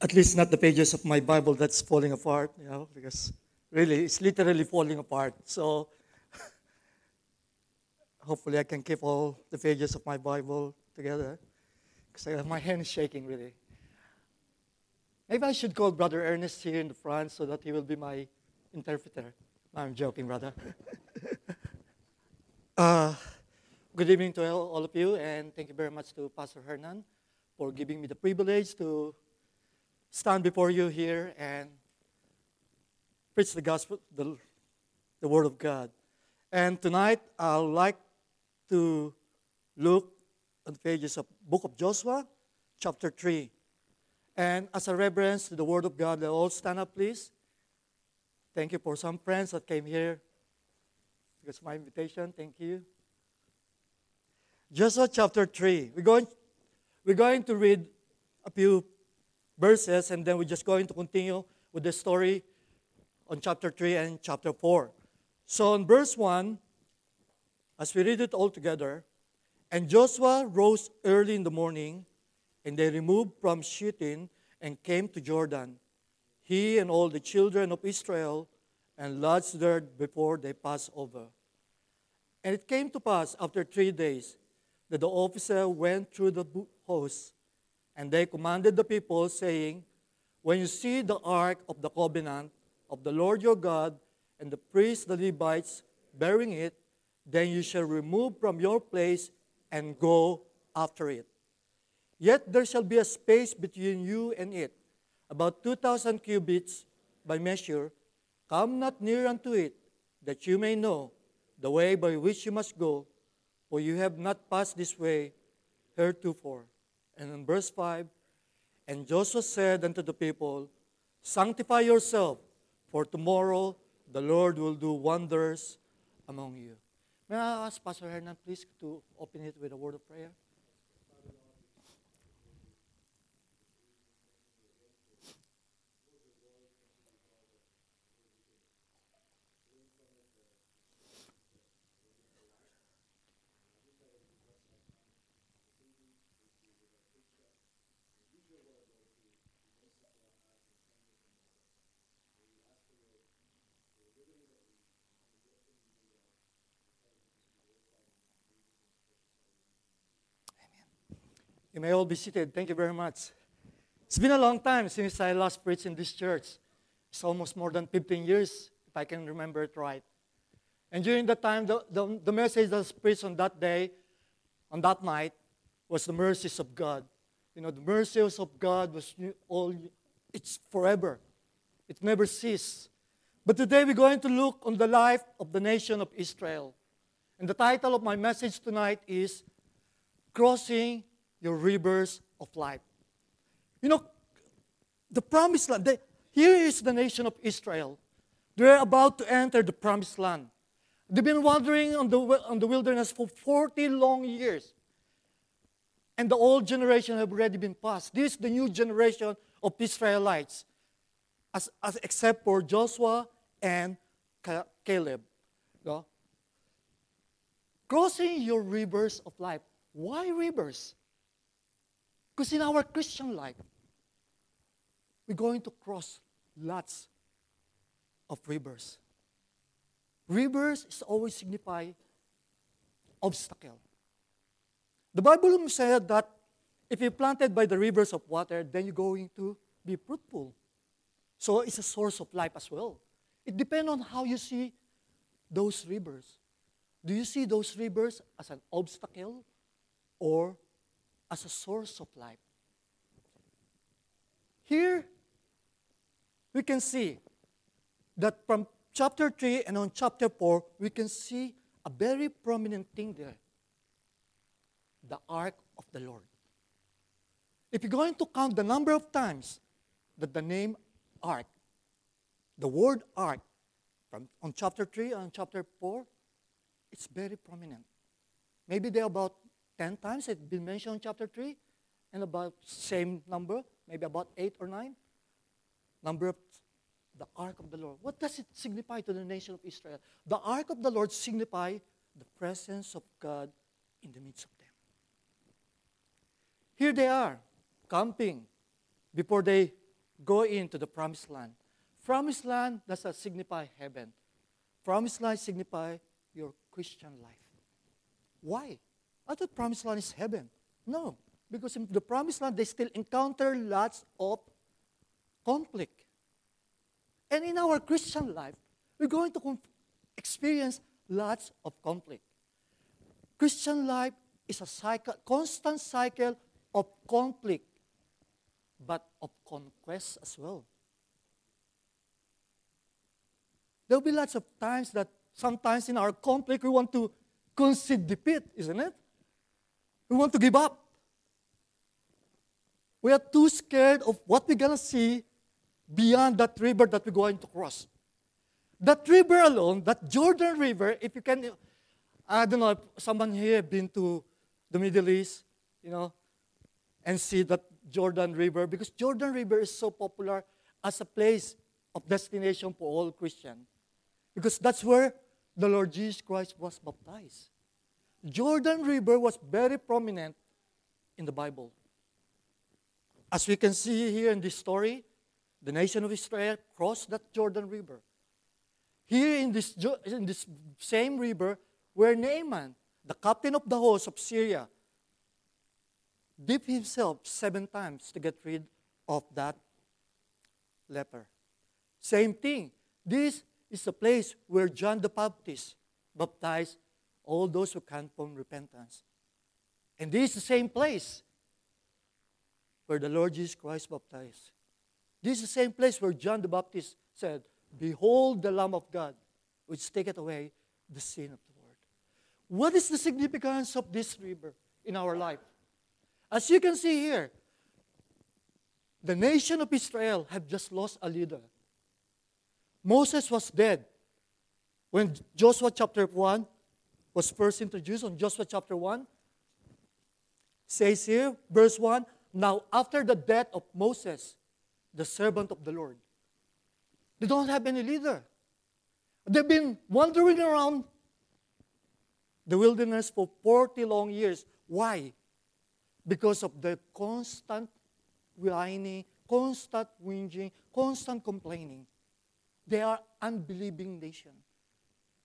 At least not the pages of my Bible that's falling apart, you know, because really it's literally falling apart. So hopefully I can keep all the pages of my Bible together because my hand is shaking really. Maybe I should call Brother Ernest here in the front so that he will be my interpreter. I'm joking, brother. uh, good evening to all of you, and thank you very much to Pastor Hernan for giving me the privilege to stand before you here and preach the gospel, the, the Word of God. And tonight, I'd like to look on the pages of Book of Joshua, chapter 3. And as a reverence to the Word of God, let all stand up, please. Thank you for some friends that came here because my invitation. Thank you. Joshua chapter 3. We're going, we're going to read a few verses and then we're just going to continue with the story on chapter 3 and chapter 4. So in verse 1, as we read it all together, and Joshua rose early in the morning, and they removed from Shittim and came to Jordan, he and all the children of Israel, and lodged there before they passed over. And it came to pass after three days that the officer went through the host, and they commanded the people, saying, When you see the ark of the covenant of the Lord your God, and the priests, the Levites, bearing it, then you shall remove from your place and go after it. Yet there shall be a space between you and it, about 2,000 cubits by measure. Come not near unto it, that you may know the way by which you must go, for you have not passed this way heretofore. And in verse 5, and Joshua said unto the people, Sanctify yourself, for tomorrow the Lord will do wonders among you. May I ask Pastor Hernan, please, to open it with a word of prayer? You may all be seated. Thank you very much. It's been a long time since I last preached in this church. It's almost more than 15 years, if I can remember it right. And during that time, the, the, the message that was preached on that day, on that night, was the mercies of God. You know, the mercies of God was all, it's forever. It never ceases. But today we're going to look on the life of the nation of Israel. And the title of my message tonight is Crossing your rivers of life. You know, the promised land, the, here is the nation of Israel. They're about to enter the promised land. They've been wandering on the, on the wilderness for 40 long years. And the old generation have already been passed. This is the new generation of Israelites, as, as except for Joshua and Caleb. No? Crossing your rivers of life. Why rivers? Because in our Christian life, we're going to cross lots of rivers. Rivers is always signify obstacle. The Bible said that if you're planted by the rivers of water, then you're going to be fruitful. So it's a source of life as well. It depends on how you see those rivers. Do you see those rivers as an obstacle or as a source of life. Here, we can see that from chapter 3 and on chapter 4, we can see a very prominent thing there the ark of the Lord. If you're going to count the number of times that the name ark, the word ark, from on chapter 3 and on chapter 4, it's very prominent. Maybe there are about 10 times it's been mentioned in chapter 3, and about same number, maybe about 8 or 9. Number of the ark of the Lord. What does it signify to the nation of Israel? The ark of the Lord signify the presence of God in the midst of them. Here they are, camping before they go into the promised land. Promised land does not signify heaven. Promised land signify your Christian life. Why? I thought promised land is heaven. No, because in the promised land they still encounter lots of conflict. And in our Christian life, we're going to com- experience lots of conflict. Christian life is a cycle, constant cycle of conflict, but of conquest as well. There'll be lots of times that sometimes in our conflict we want to concede defeat, isn't it? We want to give up. We are too scared of what we're going to see beyond that river that we're going to cross. That river alone, that Jordan River, if you can, I don't know if someone here been to the Middle East, you know, and see that Jordan River, because Jordan River is so popular as a place of destination for all Christians. Because that's where the Lord Jesus Christ was baptized. Jordan River was very prominent in the Bible. As we can see here in this story, the nation of Israel crossed that Jordan River. Here in this, in this same river, where Naaman, the captain of the host of Syria, dipped himself seven times to get rid of that leper. Same thing. This is the place where John the Baptist baptized all those who can't come from repentance. And this is the same place where the Lord Jesus Christ baptized. This is the same place where John the Baptist said, Behold the Lamb of God, which taketh away the sin of the world. What is the significance of this river in our life? As you can see here, the nation of Israel have just lost a leader. Moses was dead. When Joshua chapter 1 was first introduced on Joshua chapter 1, says here, verse 1 Now, after the death of Moses, the servant of the Lord, they don't have any leader. They've been wandering around the wilderness for 40 long years. Why? Because of the constant whining, constant whinging, constant complaining. They are unbelieving nation.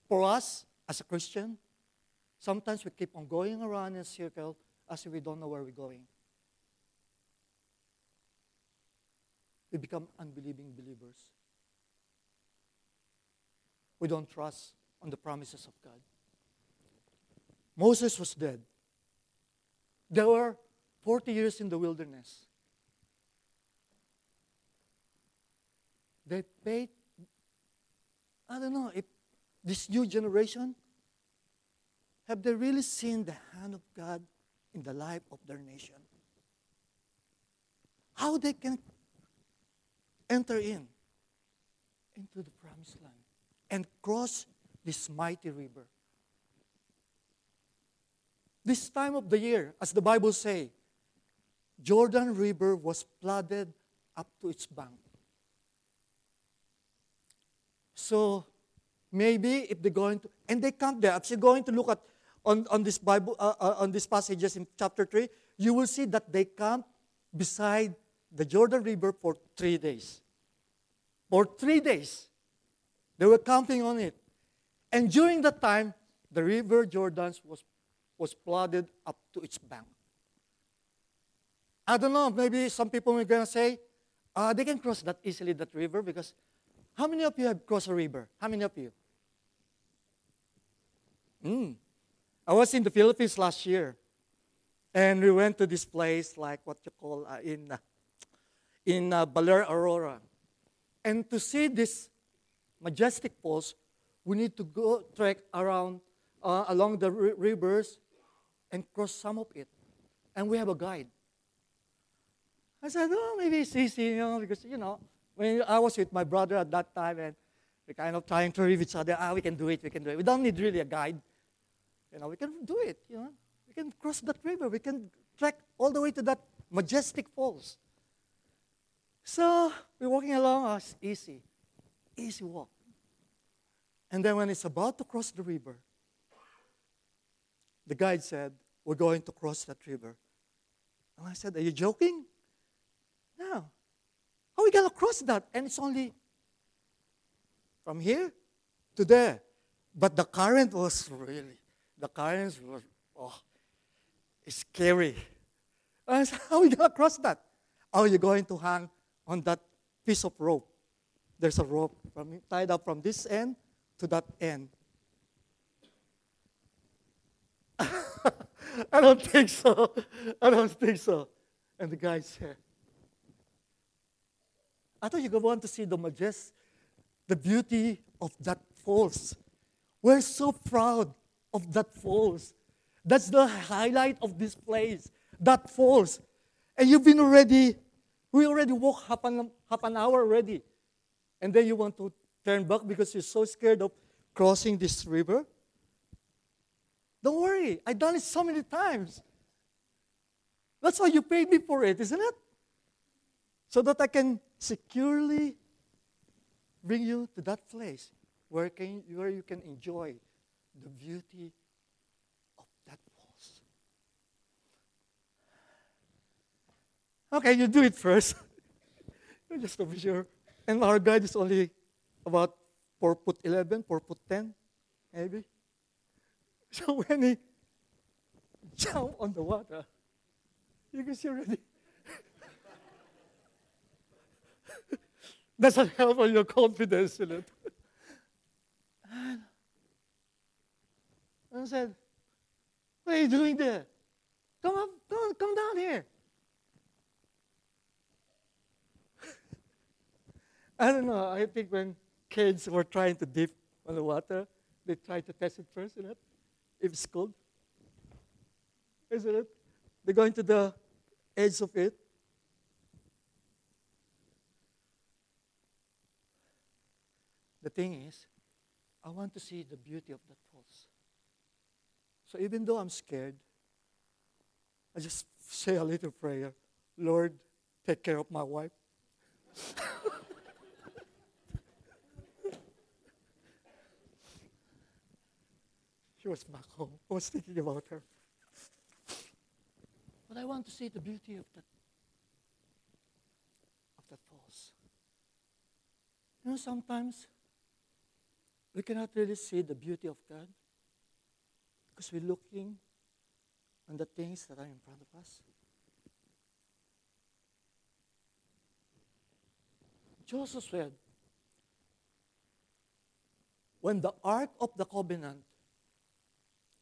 For us, as a Christian, sometimes we keep on going around in a circle as if we don't know where we're going. We become unbelieving believers. We don't trust on the promises of God. Moses was dead. There were 40 years in the wilderness. They paid I don't know if this new generation have they really seen the hand of God in the life of their nation? How they can enter in into the promised land and cross this mighty river. This time of the year, as the Bible says, Jordan River was flooded up to its bank. So maybe if they're going to, and they come there, you're going to look at on, on this Bible, uh, uh, on these passages in chapter 3, you will see that they camp beside the Jordan River for three days. For three days. They were camping on it. And during that time, the river Jordan was, was flooded up to its bank. I don't know, maybe some people are going to say, uh, they can cross that easily, that river, because how many of you have crossed a river? How many of you? Mm. I was in the Philippines last year, and we went to this place like what you call uh, in uh, in uh, Baler Aurora, and to see this majestic falls, we need to go trek around uh, along the r- rivers and cross some of it, and we have a guide. I said, oh, maybe it's easy, you know, because you know when I was with my brother at that time, and we kind of trying to read each other, ah, we can do it, we can do it. We don't need really a guide. You know, we can do it, you know. We can cross that river. We can trek all the way to that majestic falls. So we're walking along, oh, it's easy. Easy walk. And then when it's about to cross the river, the guide said, We're going to cross that river. And I said, Are you joking? No. How are we to cross that? And it's only from here to there. But the current was really, the currents were, oh, it's scary. I said, how are we going to cross that? Oh, how are you going to hang on that piece of rope? There's a rope from, tied up from this end to that end. I don't think so. I don't think so. And the guy said, I thought you would want to see the majesty, the beauty of that falls. We're so proud of that falls. That's the highlight of this place, that falls. And you've been already, we already walked half an, half an hour already. And then you want to turn back because you're so scared of crossing this river. Don't worry, I've done it so many times. That's why you paid me for it, isn't it? So that I can securely bring you to that place where, can, where you can enjoy the beauty of that falls. Okay, you do it first. Just to be sure. And our guide is only about 4 foot 11, 4 foot 10, maybe. So when he jumped on the water, you can see already. Doesn't help on your confidence in it. I said, What are you doing there? Come up, come, come down here. I don't know. I think when kids were trying to dip on the water, they try to test it first, isn't it? if it's cold? Isn't it? They're going to the edge of it. The thing is, I want to see the beauty of that falls. So even though I'm scared, I just say a little prayer Lord, take care of my wife. She was back home. I was thinking about her. But I want to see the beauty of that of that. You know, sometimes we cannot really see the beauty of God because we're looking on the things that are in front of us. Joseph said, when the Ark of the Covenant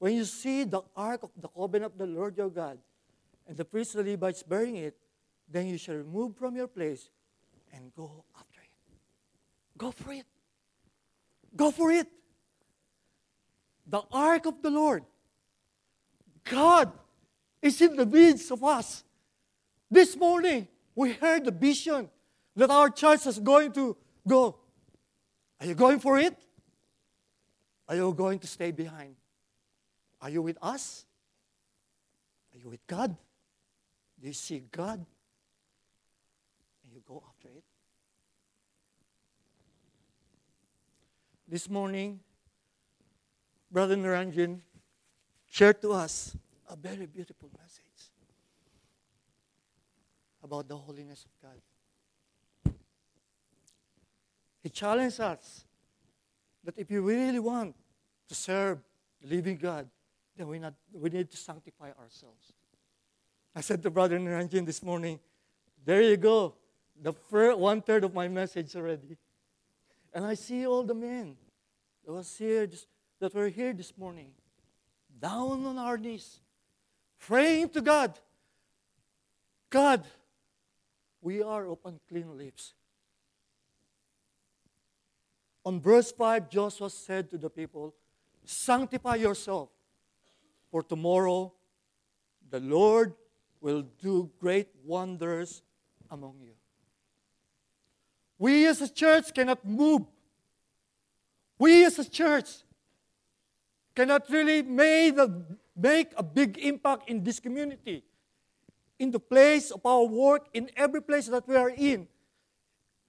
when you see the ark of the covenant of the Lord your God, and the priests the Levites bearing it, then you shall remove from your place and go after it. Go for it. Go for it. The ark of the Lord. God is in the midst of us. This morning, we heard the vision that our church is going to go. Are you going for it? Are you going to stay behind? Are you with us? Are you with God? Do you see God? And you go after it? This morning, Brother Naranjan shared to us a very beautiful message about the holiness of God. He challenged us that if you really want to serve the living God, then we, not, we need to sanctify ourselves. I said to Brother Naranjan this morning, there you go, the first, one third of my message already. And I see all the men that was here, just, that were here this morning, down on our knees, praying to God. God, we are of unclean lips. On verse 5, Joshua said to the people, Sanctify yourself for tomorrow the Lord will do great wonders among you. We as a church cannot move. We as a church cannot really make a, make a big impact in this community, in the place of our work, in every place that we are in,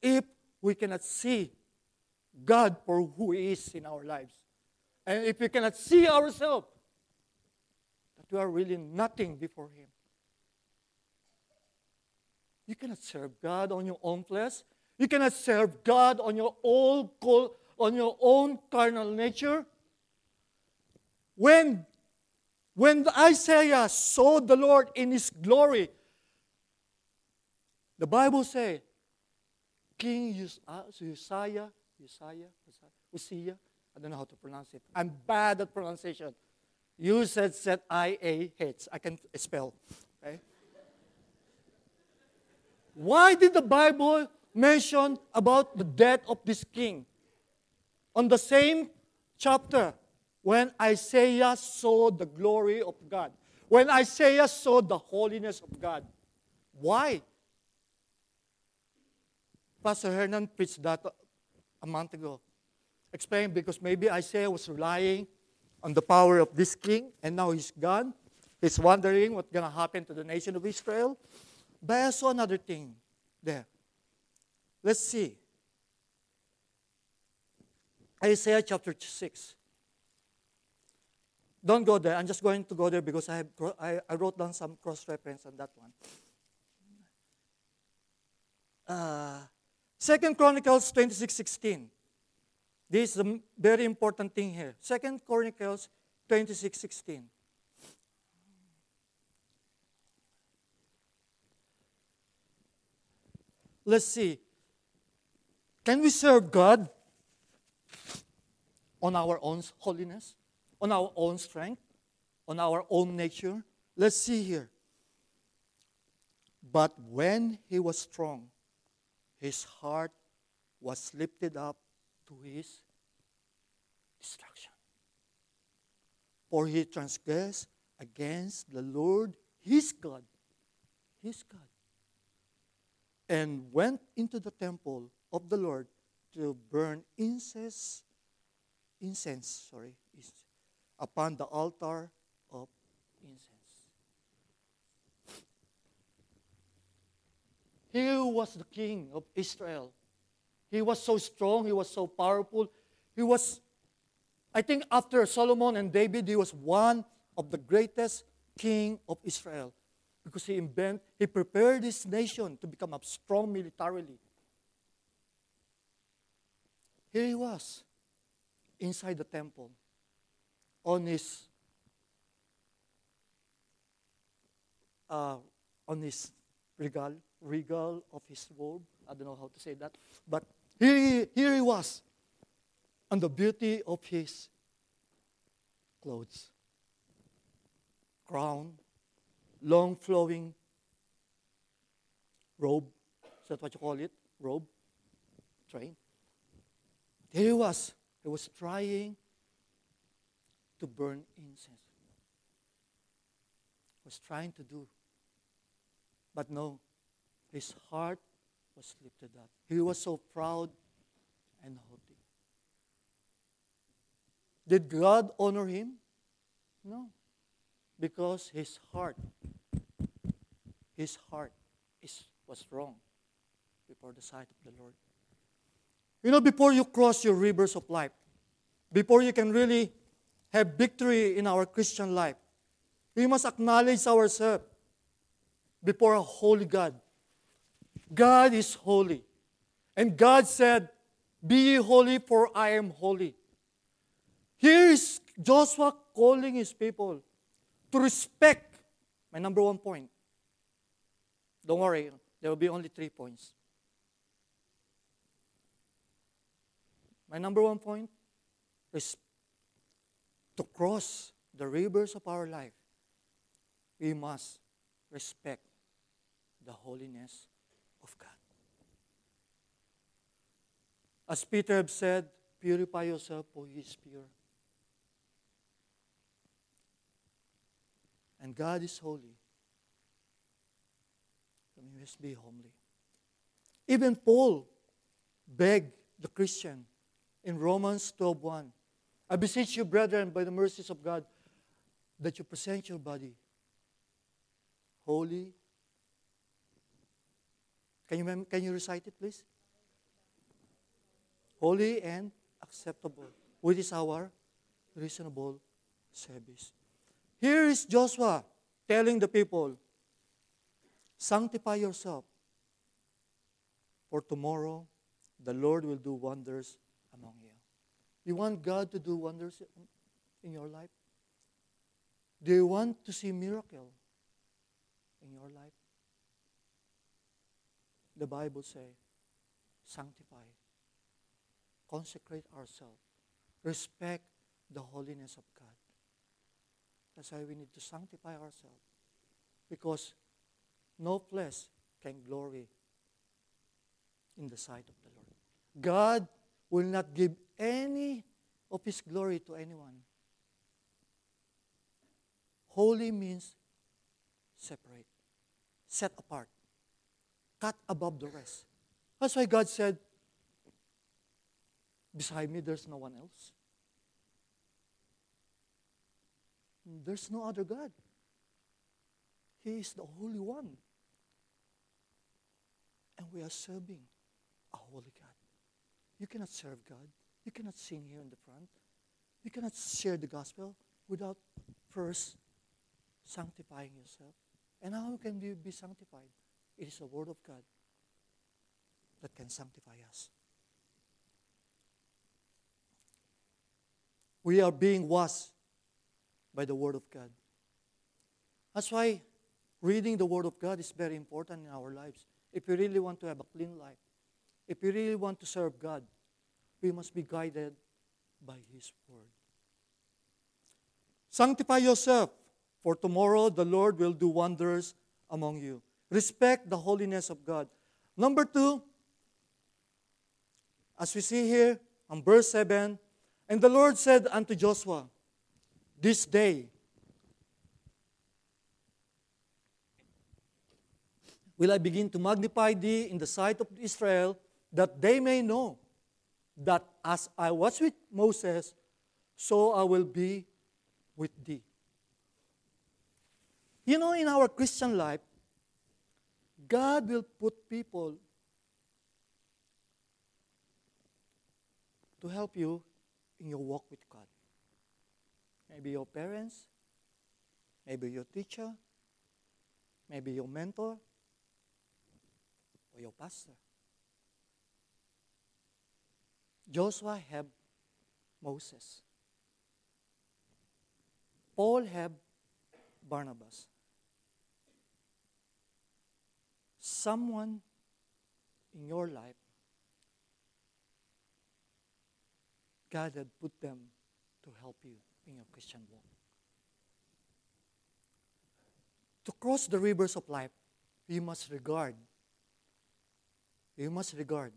if we cannot see God for who He is in our lives. And if we cannot see ourselves that we are really nothing before Him. You cannot serve God on your own flesh. You cannot serve God on your own on your own carnal nature. When when Isaiah saw the Lord in his glory, the Bible says, King Uzziah, Uzziah, Uzziah, I don't know how to pronounce it. I'm bad at pronunciation. You said said I A H. I can spell. Okay? Why did the Bible mention about the death of this king? On the same chapter, when Isaiah saw the glory of God, when Isaiah saw the holiness of God. Why? Pastor Hernan preached that a month ago. Explained because maybe Isaiah was relying on the power of this king, and now he's gone. He's wondering what's going to happen to the nation of Israel. But I saw another thing there. Let's see. Isaiah chapter 6. Don't go there. I'm just going to go there because I, have, I, I wrote down some cross reference on that one. Uh, Second Chronicles 26 16. This is a very important thing here. Second Chronicles 26 16. Let's see. Can we serve God on our own holiness, on our own strength, on our own nature? Let's see here. But when he was strong, his heart was lifted up to his destruction. For he transgressed against the Lord his God, his God, and went into the temple of the Lord to burn incense, incense, sorry, upon the altar of incense. He was the king of Israel. He was so strong, he was so powerful. He was, I think, after Solomon and David, he was one of the greatest king of Israel because he invent, he prepared this nation to become strong militarily. Here he was inside the temple on his uh, on his regal, regal of his robe. I don't know how to say that. But here he, here he was on the beauty of his clothes. Crown, long flowing robe. Is that what you call it? Robe? Train. There he was. He was trying to burn incense. Was trying to do. But no, his heart was lifted up. He was so proud and haughty. Did God honor him? No. Because his heart, his heart is, was wrong before the sight of the Lord. You know, before you cross your rivers of life, before you can really have victory in our Christian life, we must acknowledge ourselves before a holy God. God is holy. And God said, Be holy, for I am holy. Here is Joshua calling his people to respect my number one point. Don't worry, there will be only three points. My number one point is to cross the rivers of our life, we must respect the holiness of God. As Peter have said, purify yourself, for he is pure. And God is holy. So we must be homely. Even Paul begged the Christian in Romans 12.1. I beseech you, brethren, by the mercies of God, that you present your body holy. Can you, can you recite it, please? Holy and acceptable, which is our reasonable service. Here is Joshua telling the people, sanctify yourself, for tomorrow the Lord will do wonders among you. You want God to do wonders in your life? Do you want to see miracle in your life? The Bible says, sanctify, consecrate ourselves, respect the holiness of God. That's why we need to sanctify ourselves. Because no flesh can glory in the sight of the Lord. God will not give any of His glory to anyone. Holy means separate, set apart, cut above the rest. That's why God said, Beside me, there's no one else. There's no other God. He is the Holy One. And we are serving a holy God. You cannot serve God. You cannot sing here in the front. You cannot share the gospel without first sanctifying yourself. And how can you be sanctified? It is the Word of God that can sanctify us. We are being washed by the Word of God. That's why reading the Word of God is very important in our lives. If you really want to have a clean life, if you really want to serve God, we must be guided by His Word. Sanctify yourself, for tomorrow the Lord will do wonders among you. Respect the holiness of God. Number two, as we see here on verse 7, and the Lord said unto Joshua, This day will I begin to magnify thee in the sight of Israel, that they may know that as I was with Moses, so I will be with thee. You know, in our Christian life, God will put people to help you in your walk with God. Maybe your parents, maybe your teacher, maybe your mentor, or your pastor. Joshua had Moses. Paul had Barnabas. Someone in your life, God had put them to help you in your Christian walk. To cross the rivers of life, you must regard, you must regard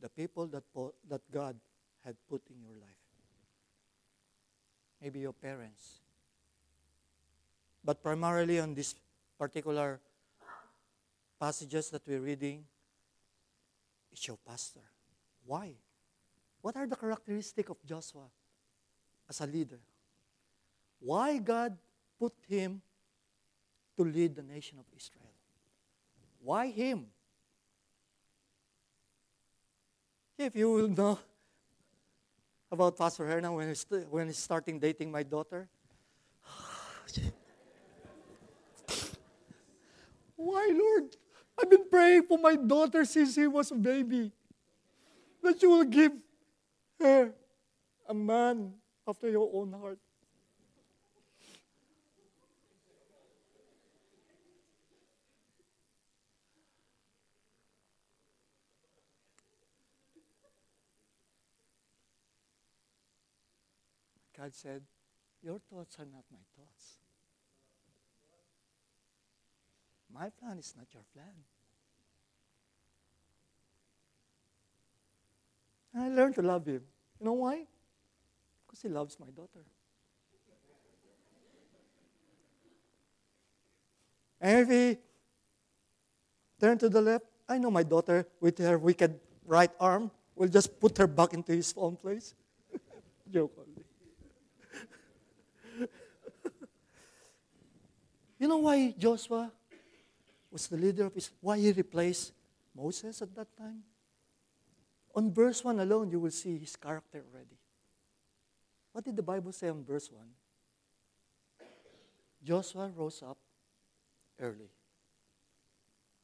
the people that, that God had put in your life. Maybe your parents. But primarily on these particular passages that we're reading, it's your pastor. Why? What are the characteristics of Joshua as a leader? Why God put him to lead the nation of Israel? Why him? If you will know about Pastor Hernan when he's, when he's starting dating my daughter, why, Lord? I've been praying for my daughter since he was a baby. That you will give her a man after your own heart. God said, Your thoughts are not my thoughts. My plan is not your plan. And I learned to love him. You know why? Because he loves my daughter. And if he turned to the left, I know my daughter with her wicked right arm will just put her back into his own place. Joke You know why Joshua was the leader of his, why he replaced Moses at that time? On verse 1 alone, you will see his character already. What did the Bible say on verse 1? Joshua rose up early.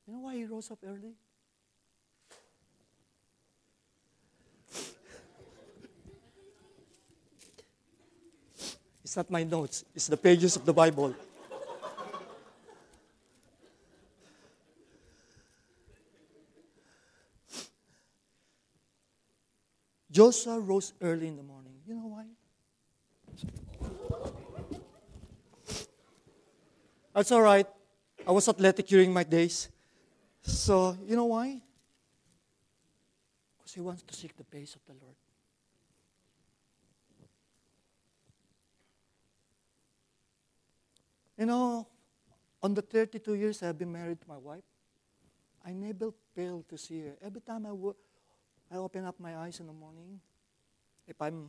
You know why he rose up early? it's not my notes, it's the pages of the Bible. Joshua rose early in the morning. You know why? That's all right. I was athletic during my days. So, you know why? Because he wants to seek the face of the Lord. You know, on the 32 years I've been married to my wife, I never fail to see her. Every time I, wo- I open up my eyes in the morning, if I'm,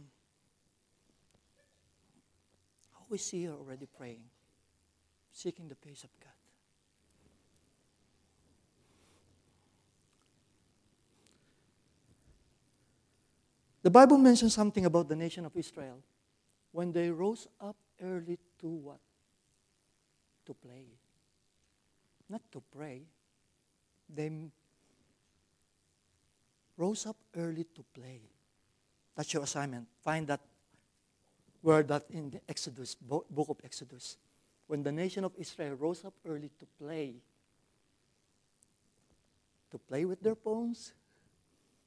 I always see her already praying, seeking the face of God. The Bible mentions something about the nation of Israel when they rose up early to what? To play. Not to pray. They rose up early to play. That's your assignment. Find that word that in the Exodus, book of Exodus. When the nation of Israel rose up early to play, to play with their phones,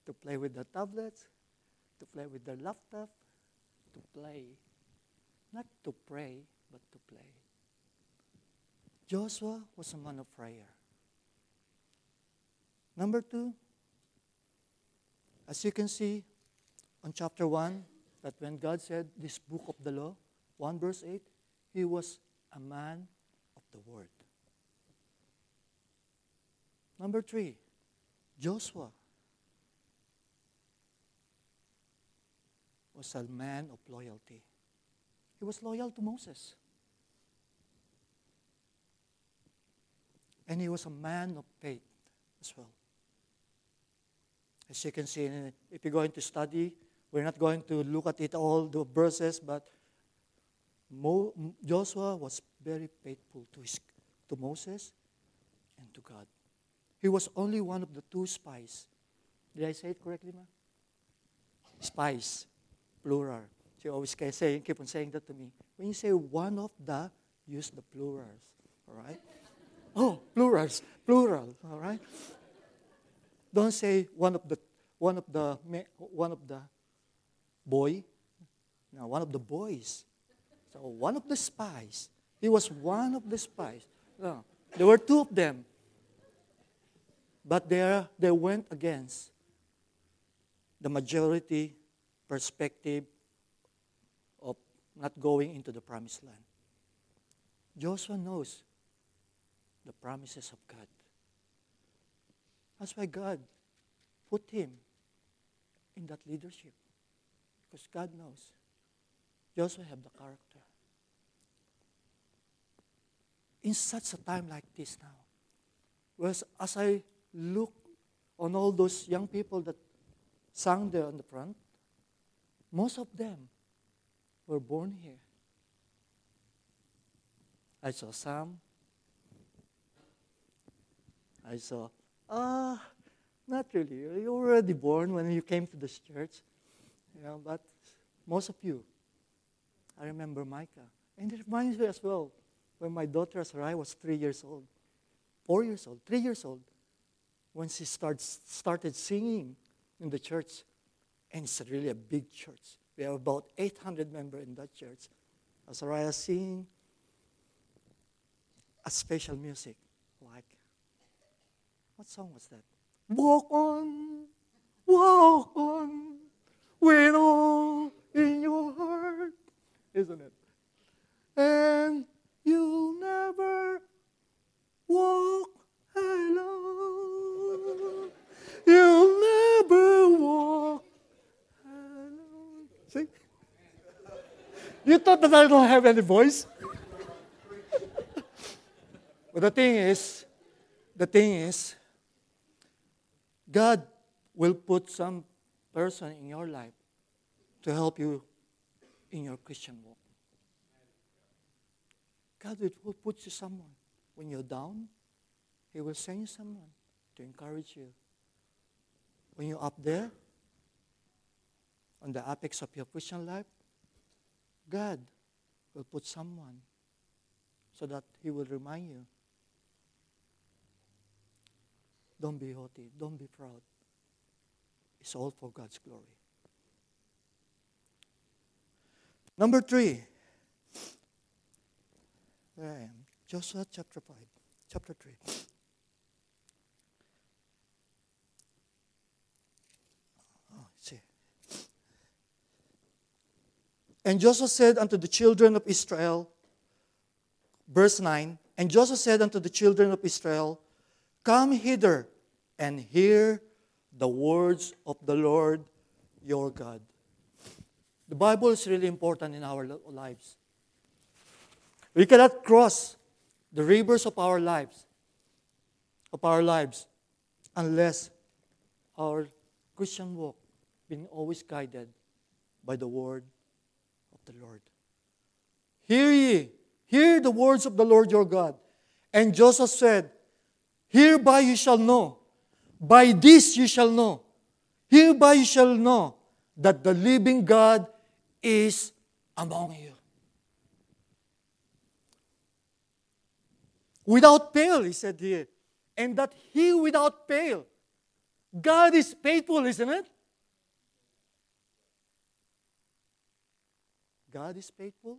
to play with their tablets, to play with their laptop, to play. Not to pray, but to play. Joshua was a man of prayer. Number two, as you can see on chapter 1, that when God said this book of the law, 1 verse 8, he was a man of the word. Number three, Joshua was a man of loyalty. He was loyal to Moses. And he was a man of faith as well. As you can see, if you're going to study, we're not going to look at it all, the verses, but Mo, Joshua was very faithful to, his, to Moses and to God. He was only one of the two spies. Did I say it correctly, ma? Spies, plural. She always keep on saying that to me. When you say one of the, use the plurals. All right? Oh, plurals, plural. All right? Don't say one of the one of the one of the boy. No, one of the boys. So one of the spies. He was one of the spies. No, there were two of them. But they, they went against the majority perspective of not going into the promised land. Joshua knows the promises of God. That's why God put him in that leadership. Because God knows Joshua have the character. In such a time like this now, whereas as I look on all those young people that sang there on the front, most of them were born here. I saw some. I saw, ah, not really. You were already born when you came to this church. You know, but most of you, I remember Micah. And it reminds me as well when my daughter Sarai was three years old, four years old, three years old, when she starts, started singing in the church. And it's really a big church. We have about 800 members in that church. Azariah singing a special music, what song was that? Walk on, walk on, with all in your heart, isn't it? And you'll never walk alone. You'll never walk alone. See? You thought that I don't have any voice? but the thing is, the thing is, God will put some person in your life to help you in your Christian walk. God will put you someone. When you're down, He will send you someone to encourage you. When you're up there, on the apex of your Christian life, God will put someone so that he will remind you. Don't be haughty, don't be proud. It's all for God's glory. Number three. There I am. Joshua chapter 5, chapter 3. Oh, see. And Joshua said unto the children of Israel, verse 9, and Joshua said unto the children of Israel, Come hither and hear the words of the Lord your God. The Bible is really important in our lives. We cannot cross the rivers of our lives, of our lives, unless our Christian walk being always guided by the word of the Lord. Hear ye, hear the words of the Lord your God. And Joshua said, Hereby you shall know, by this you shall know, hereby you shall know that the living God is among you. Without fail, he said here. And that he without fail. God is faithful, isn't it? God is faithful.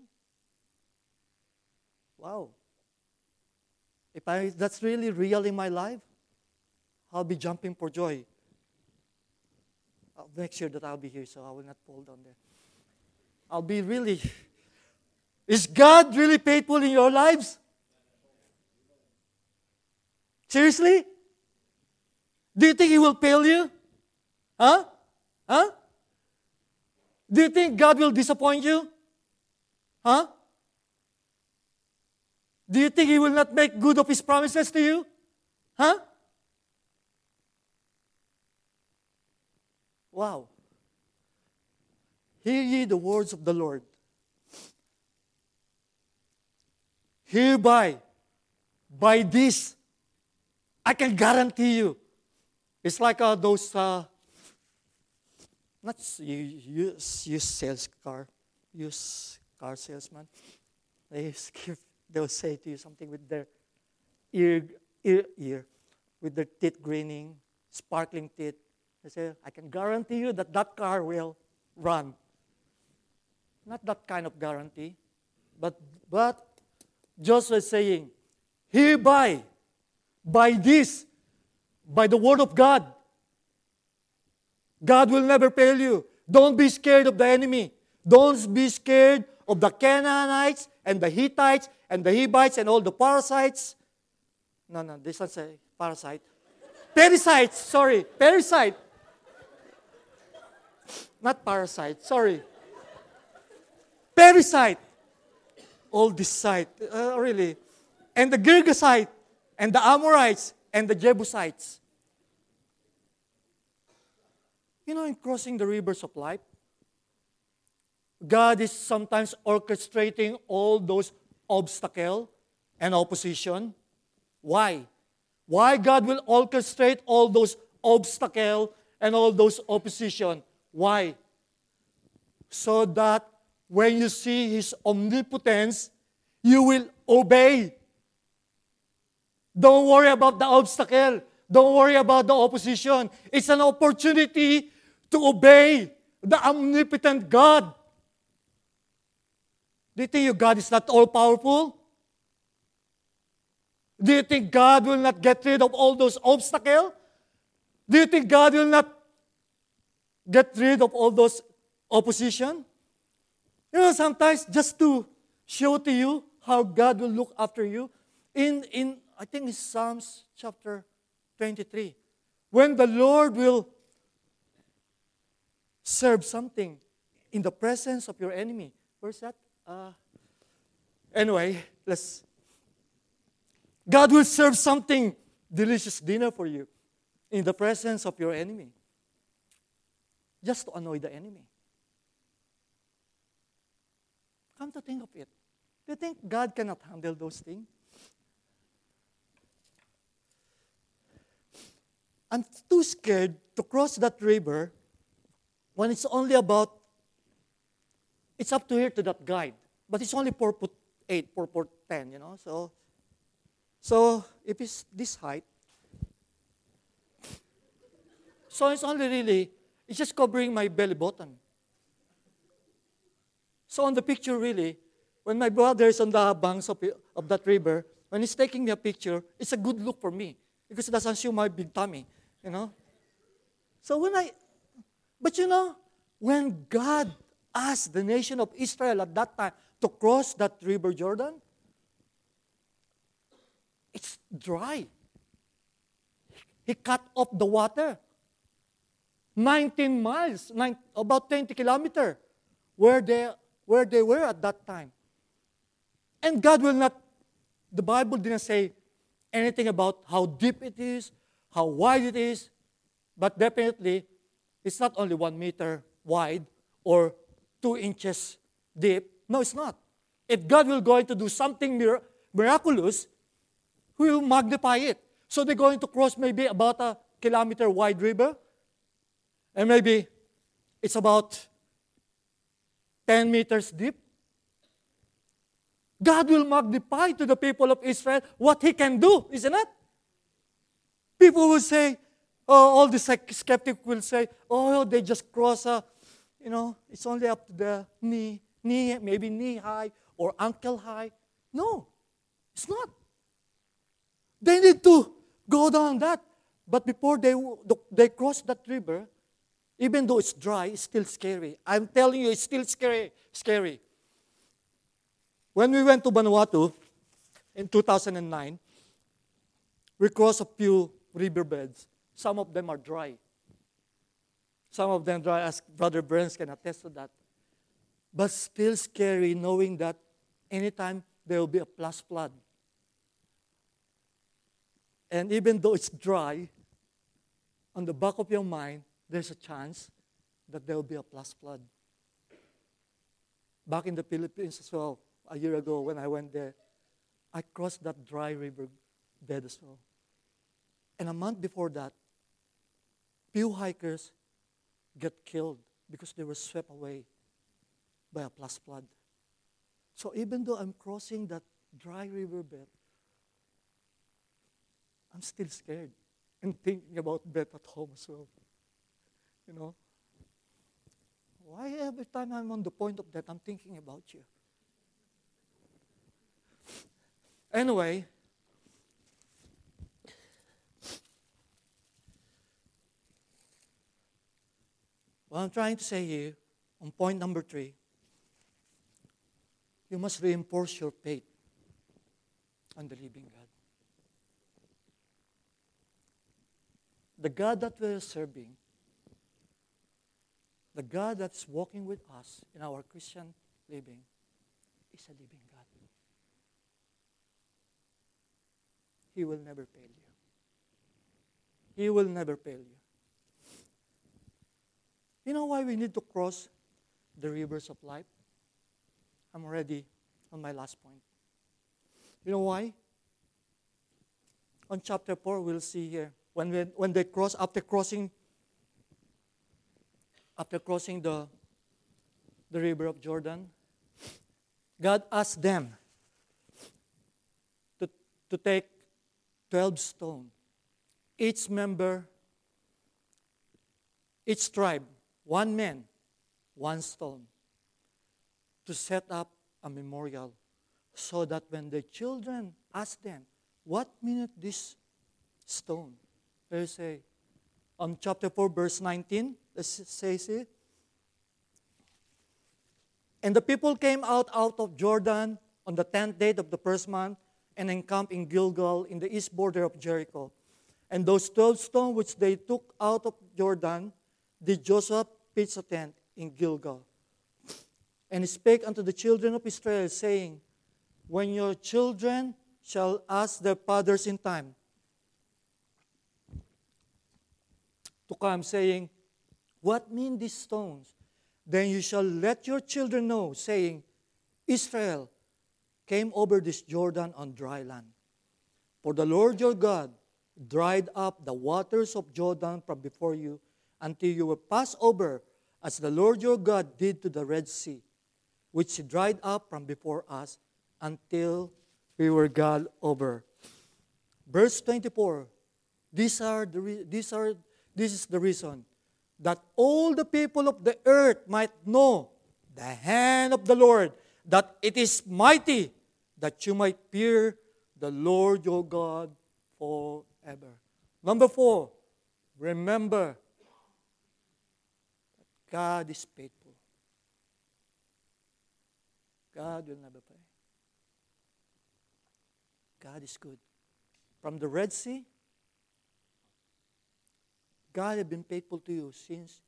Wow. If I, that's really real in my life, I'll be jumping for joy. I'll make sure that I'll be here so I will not fall down there. I'll be really. Is God really faithful in your lives? Seriously? Do you think He will fail you? Huh? Huh? Do you think God will disappoint you? Huh? Do you think He will not make good of His promises to you? Huh? Wow. Hear ye the words of the Lord. Hereby, by this, I can guarantee you. It's like uh, those, uh, not use, use sales car, use car salesman. They give, they'll say to you something with their ear, ear, ear, with their teeth grinning, sparkling teeth. They say, I can guarantee you that that car will run. Not that kind of guarantee. But, but Joshua is saying, hereby, by this, by the word of God, God will never fail you. Don't be scared of the enemy. Don't be scared of the Canaanites and the Hittites and the Hivites and all the parasites. No, no, this one's a parasite. Parasites, sorry, parasite. Not parasite, sorry. Parasite, all this site, uh, really. And the Girgashite, and the Amorites, and the Jebusites. You know, in crossing the rivers of life, God is sometimes orchestrating all those obstacle and opposition. Why? Why God will orchestrate all those obstacle and all those opposition? Why? So that when you see His omnipotence, you will obey. Don't worry about the obstacle. Don't worry about the opposition. It's an opportunity to obey the omnipotent God. Do you think your God is not all powerful? Do you think God will not get rid of all those obstacles? Do you think God will not get rid of all those opposition? You know, sometimes just to show to you how God will look after you, in, in I think it's Psalms chapter 23, when the Lord will serve something in the presence of your enemy. Where's that? Uh, anyway, let's. God will serve something delicious dinner for you in the presence of your enemy, just to annoy the enemy. Come to think of it, do you think God cannot handle those things? I'm too scared to cross that river when it's only about, it's up to here to that guide. but it's only 4 foot 8, 4 foot 10, you know. So, so if it's this height, so it's only really, it's just covering my belly button. So on the picture, really, when my brother is on the banks of, of that river, when he's taking me a picture, it's a good look for me because it doesn't show my big tummy, you know. So when I, but you know, when God asked the nation of Israel at that time to cross that river Jordan, it's dry. He cut off the water. 19 miles, nine, about 20 kilometers, where they, where they were at that time. And God will not, the Bible didn't say anything about how deep it is, how wide it is, but definitely it's not only one meter wide or two inches deep. No, it's not. If God will going to do something mir- miraculous, He will magnify it. So they're going to cross maybe about a kilometer wide river, and maybe it's about 10 meters deep. God will magnify to the people of Israel what He can do, isn't it? People will say, oh, all the skeptic will say, oh, they just cross a, you know, it's only up to the knee, knee, maybe knee high or ankle high. No, it's not. They need to go down that. But before they, they cross that river, even though it's dry, it's still scary. I'm telling you, it's still scary. Scary. When we went to Vanuatu in 2009, we crossed a few riverbeds. Some of them are dry. Some of them as Brother Burns can attest to that. But still scary knowing that anytime there will be a plus flood. And even though it's dry, on the back of your mind, there's a chance that there will be a plus flood. Back in the Philippines as well, a year ago when I went there, I crossed that dry river bed as well. And a month before that, few hikers get killed because they were swept away by a plus flood. So even though I'm crossing that dry riverbed, I'm still scared and thinking about Beth at home as well. You know? Why every time I'm on the point of death, I'm thinking about you? Anyway, what I'm trying to say here, on point number three, you must reinforce your faith on the living God. The God that we're serving, the God that's walking with us in our Christian living, is a living God. He will never fail you. He will never fail you. You know why we need to cross the rivers of life? I'm already on my last point. You know why? On chapter 4, we'll see here. When, we, when they cross, after crossing, after crossing the, the river of Jordan, God asked them to, to take 12 stone. Each member, each tribe, one man, one stone, to set up a memorial so that when the children ask them, What meaneth this stone? They say, on chapter 4, verse 19, it says it. And the people came out out of Jordan on the tenth day of the first month and encamped in Gilgal in the east border of Jericho. And those twelve stones which they took out of Jordan did Joseph a tent in Gilgal. And he spake unto the children of Israel, saying, When your children shall ask their fathers in time to come, saying, What mean these stones? Then you shall let your children know, saying, Israel came over this Jordan on dry land. For the Lord your God dried up the waters of Jordan from before you until you were passed over, as the Lord your God did to the Red Sea, which dried up from before us until we were gone over. Verse 24. These are the re- these are this is the reason that all the people of the earth might know the hand of the Lord, that it is mighty, that you might fear the Lord your God forever. Number four, remember God is faithful. God will never fail. God is good. From the Red Sea, God has been faithful to you since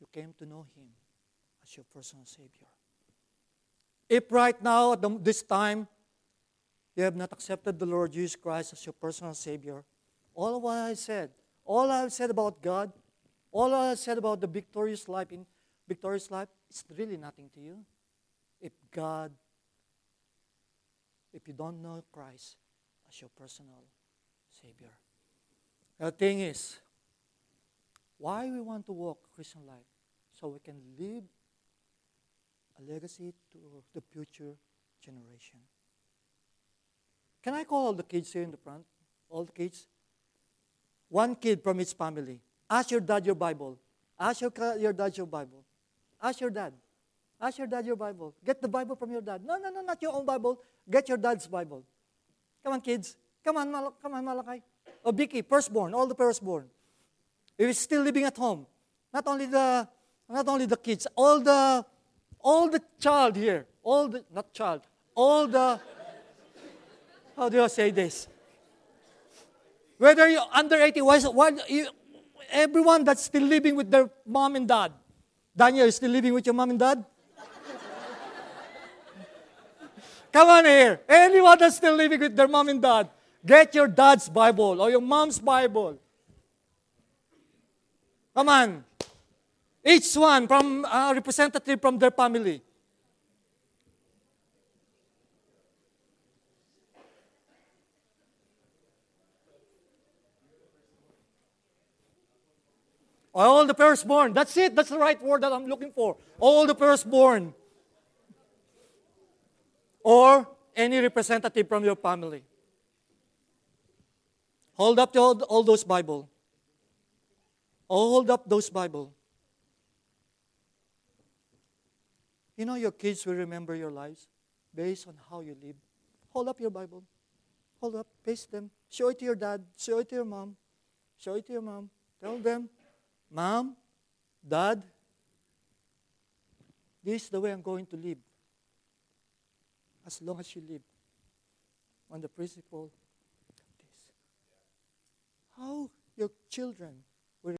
you came to know Him as your personal Savior. If right now, at this time, you have not accepted the Lord Jesus Christ as your personal Savior, all of what I said, all I've said about God, all I said about the victorious life in victorious life, it's really nothing to you. If God, if you don't know Christ as your personal Savior. The thing is, why we want to walk Christian life? So we can leave a legacy to the future generation. Can I call all the kids here in the front? All the kids? One kid from each family. Ask your dad your Bible. Ask your, your dad your Bible. Ask your dad. Ask your dad your Bible. Get the Bible from your dad. No, no, no, not your own Bible. Get your dad's Bible. Come on, kids. Come on, Mal- come on, Malachi. Oh, Vicky, firstborn, all the firstborn. If he's still living at home, not only the not only the kids, all the all the child here, all the not child, all the how do I say this? Whether you're under 80, why, why you, everyone that's still living with their mom and dad. Daniel, you still living with your mom and dad? Come on here. Anyone that's still living with their mom and dad, get your dad's Bible or your mom's Bible. Come on. Each one from a representative from their family. All the firstborn. That's it. That's the right word that I'm looking for. All the firstborn. Or any representative from your family. Hold up all, all those Bible. Hold up those Bible. You know your kids will remember your lives based on how you live. Hold up your Bible. Hold up, face them. Show it to your dad. Show it to your mom. Show it to your mom. Tell them, Mom, Dad, this is the way I'm going to live. As long as you live on the principle of this. How your children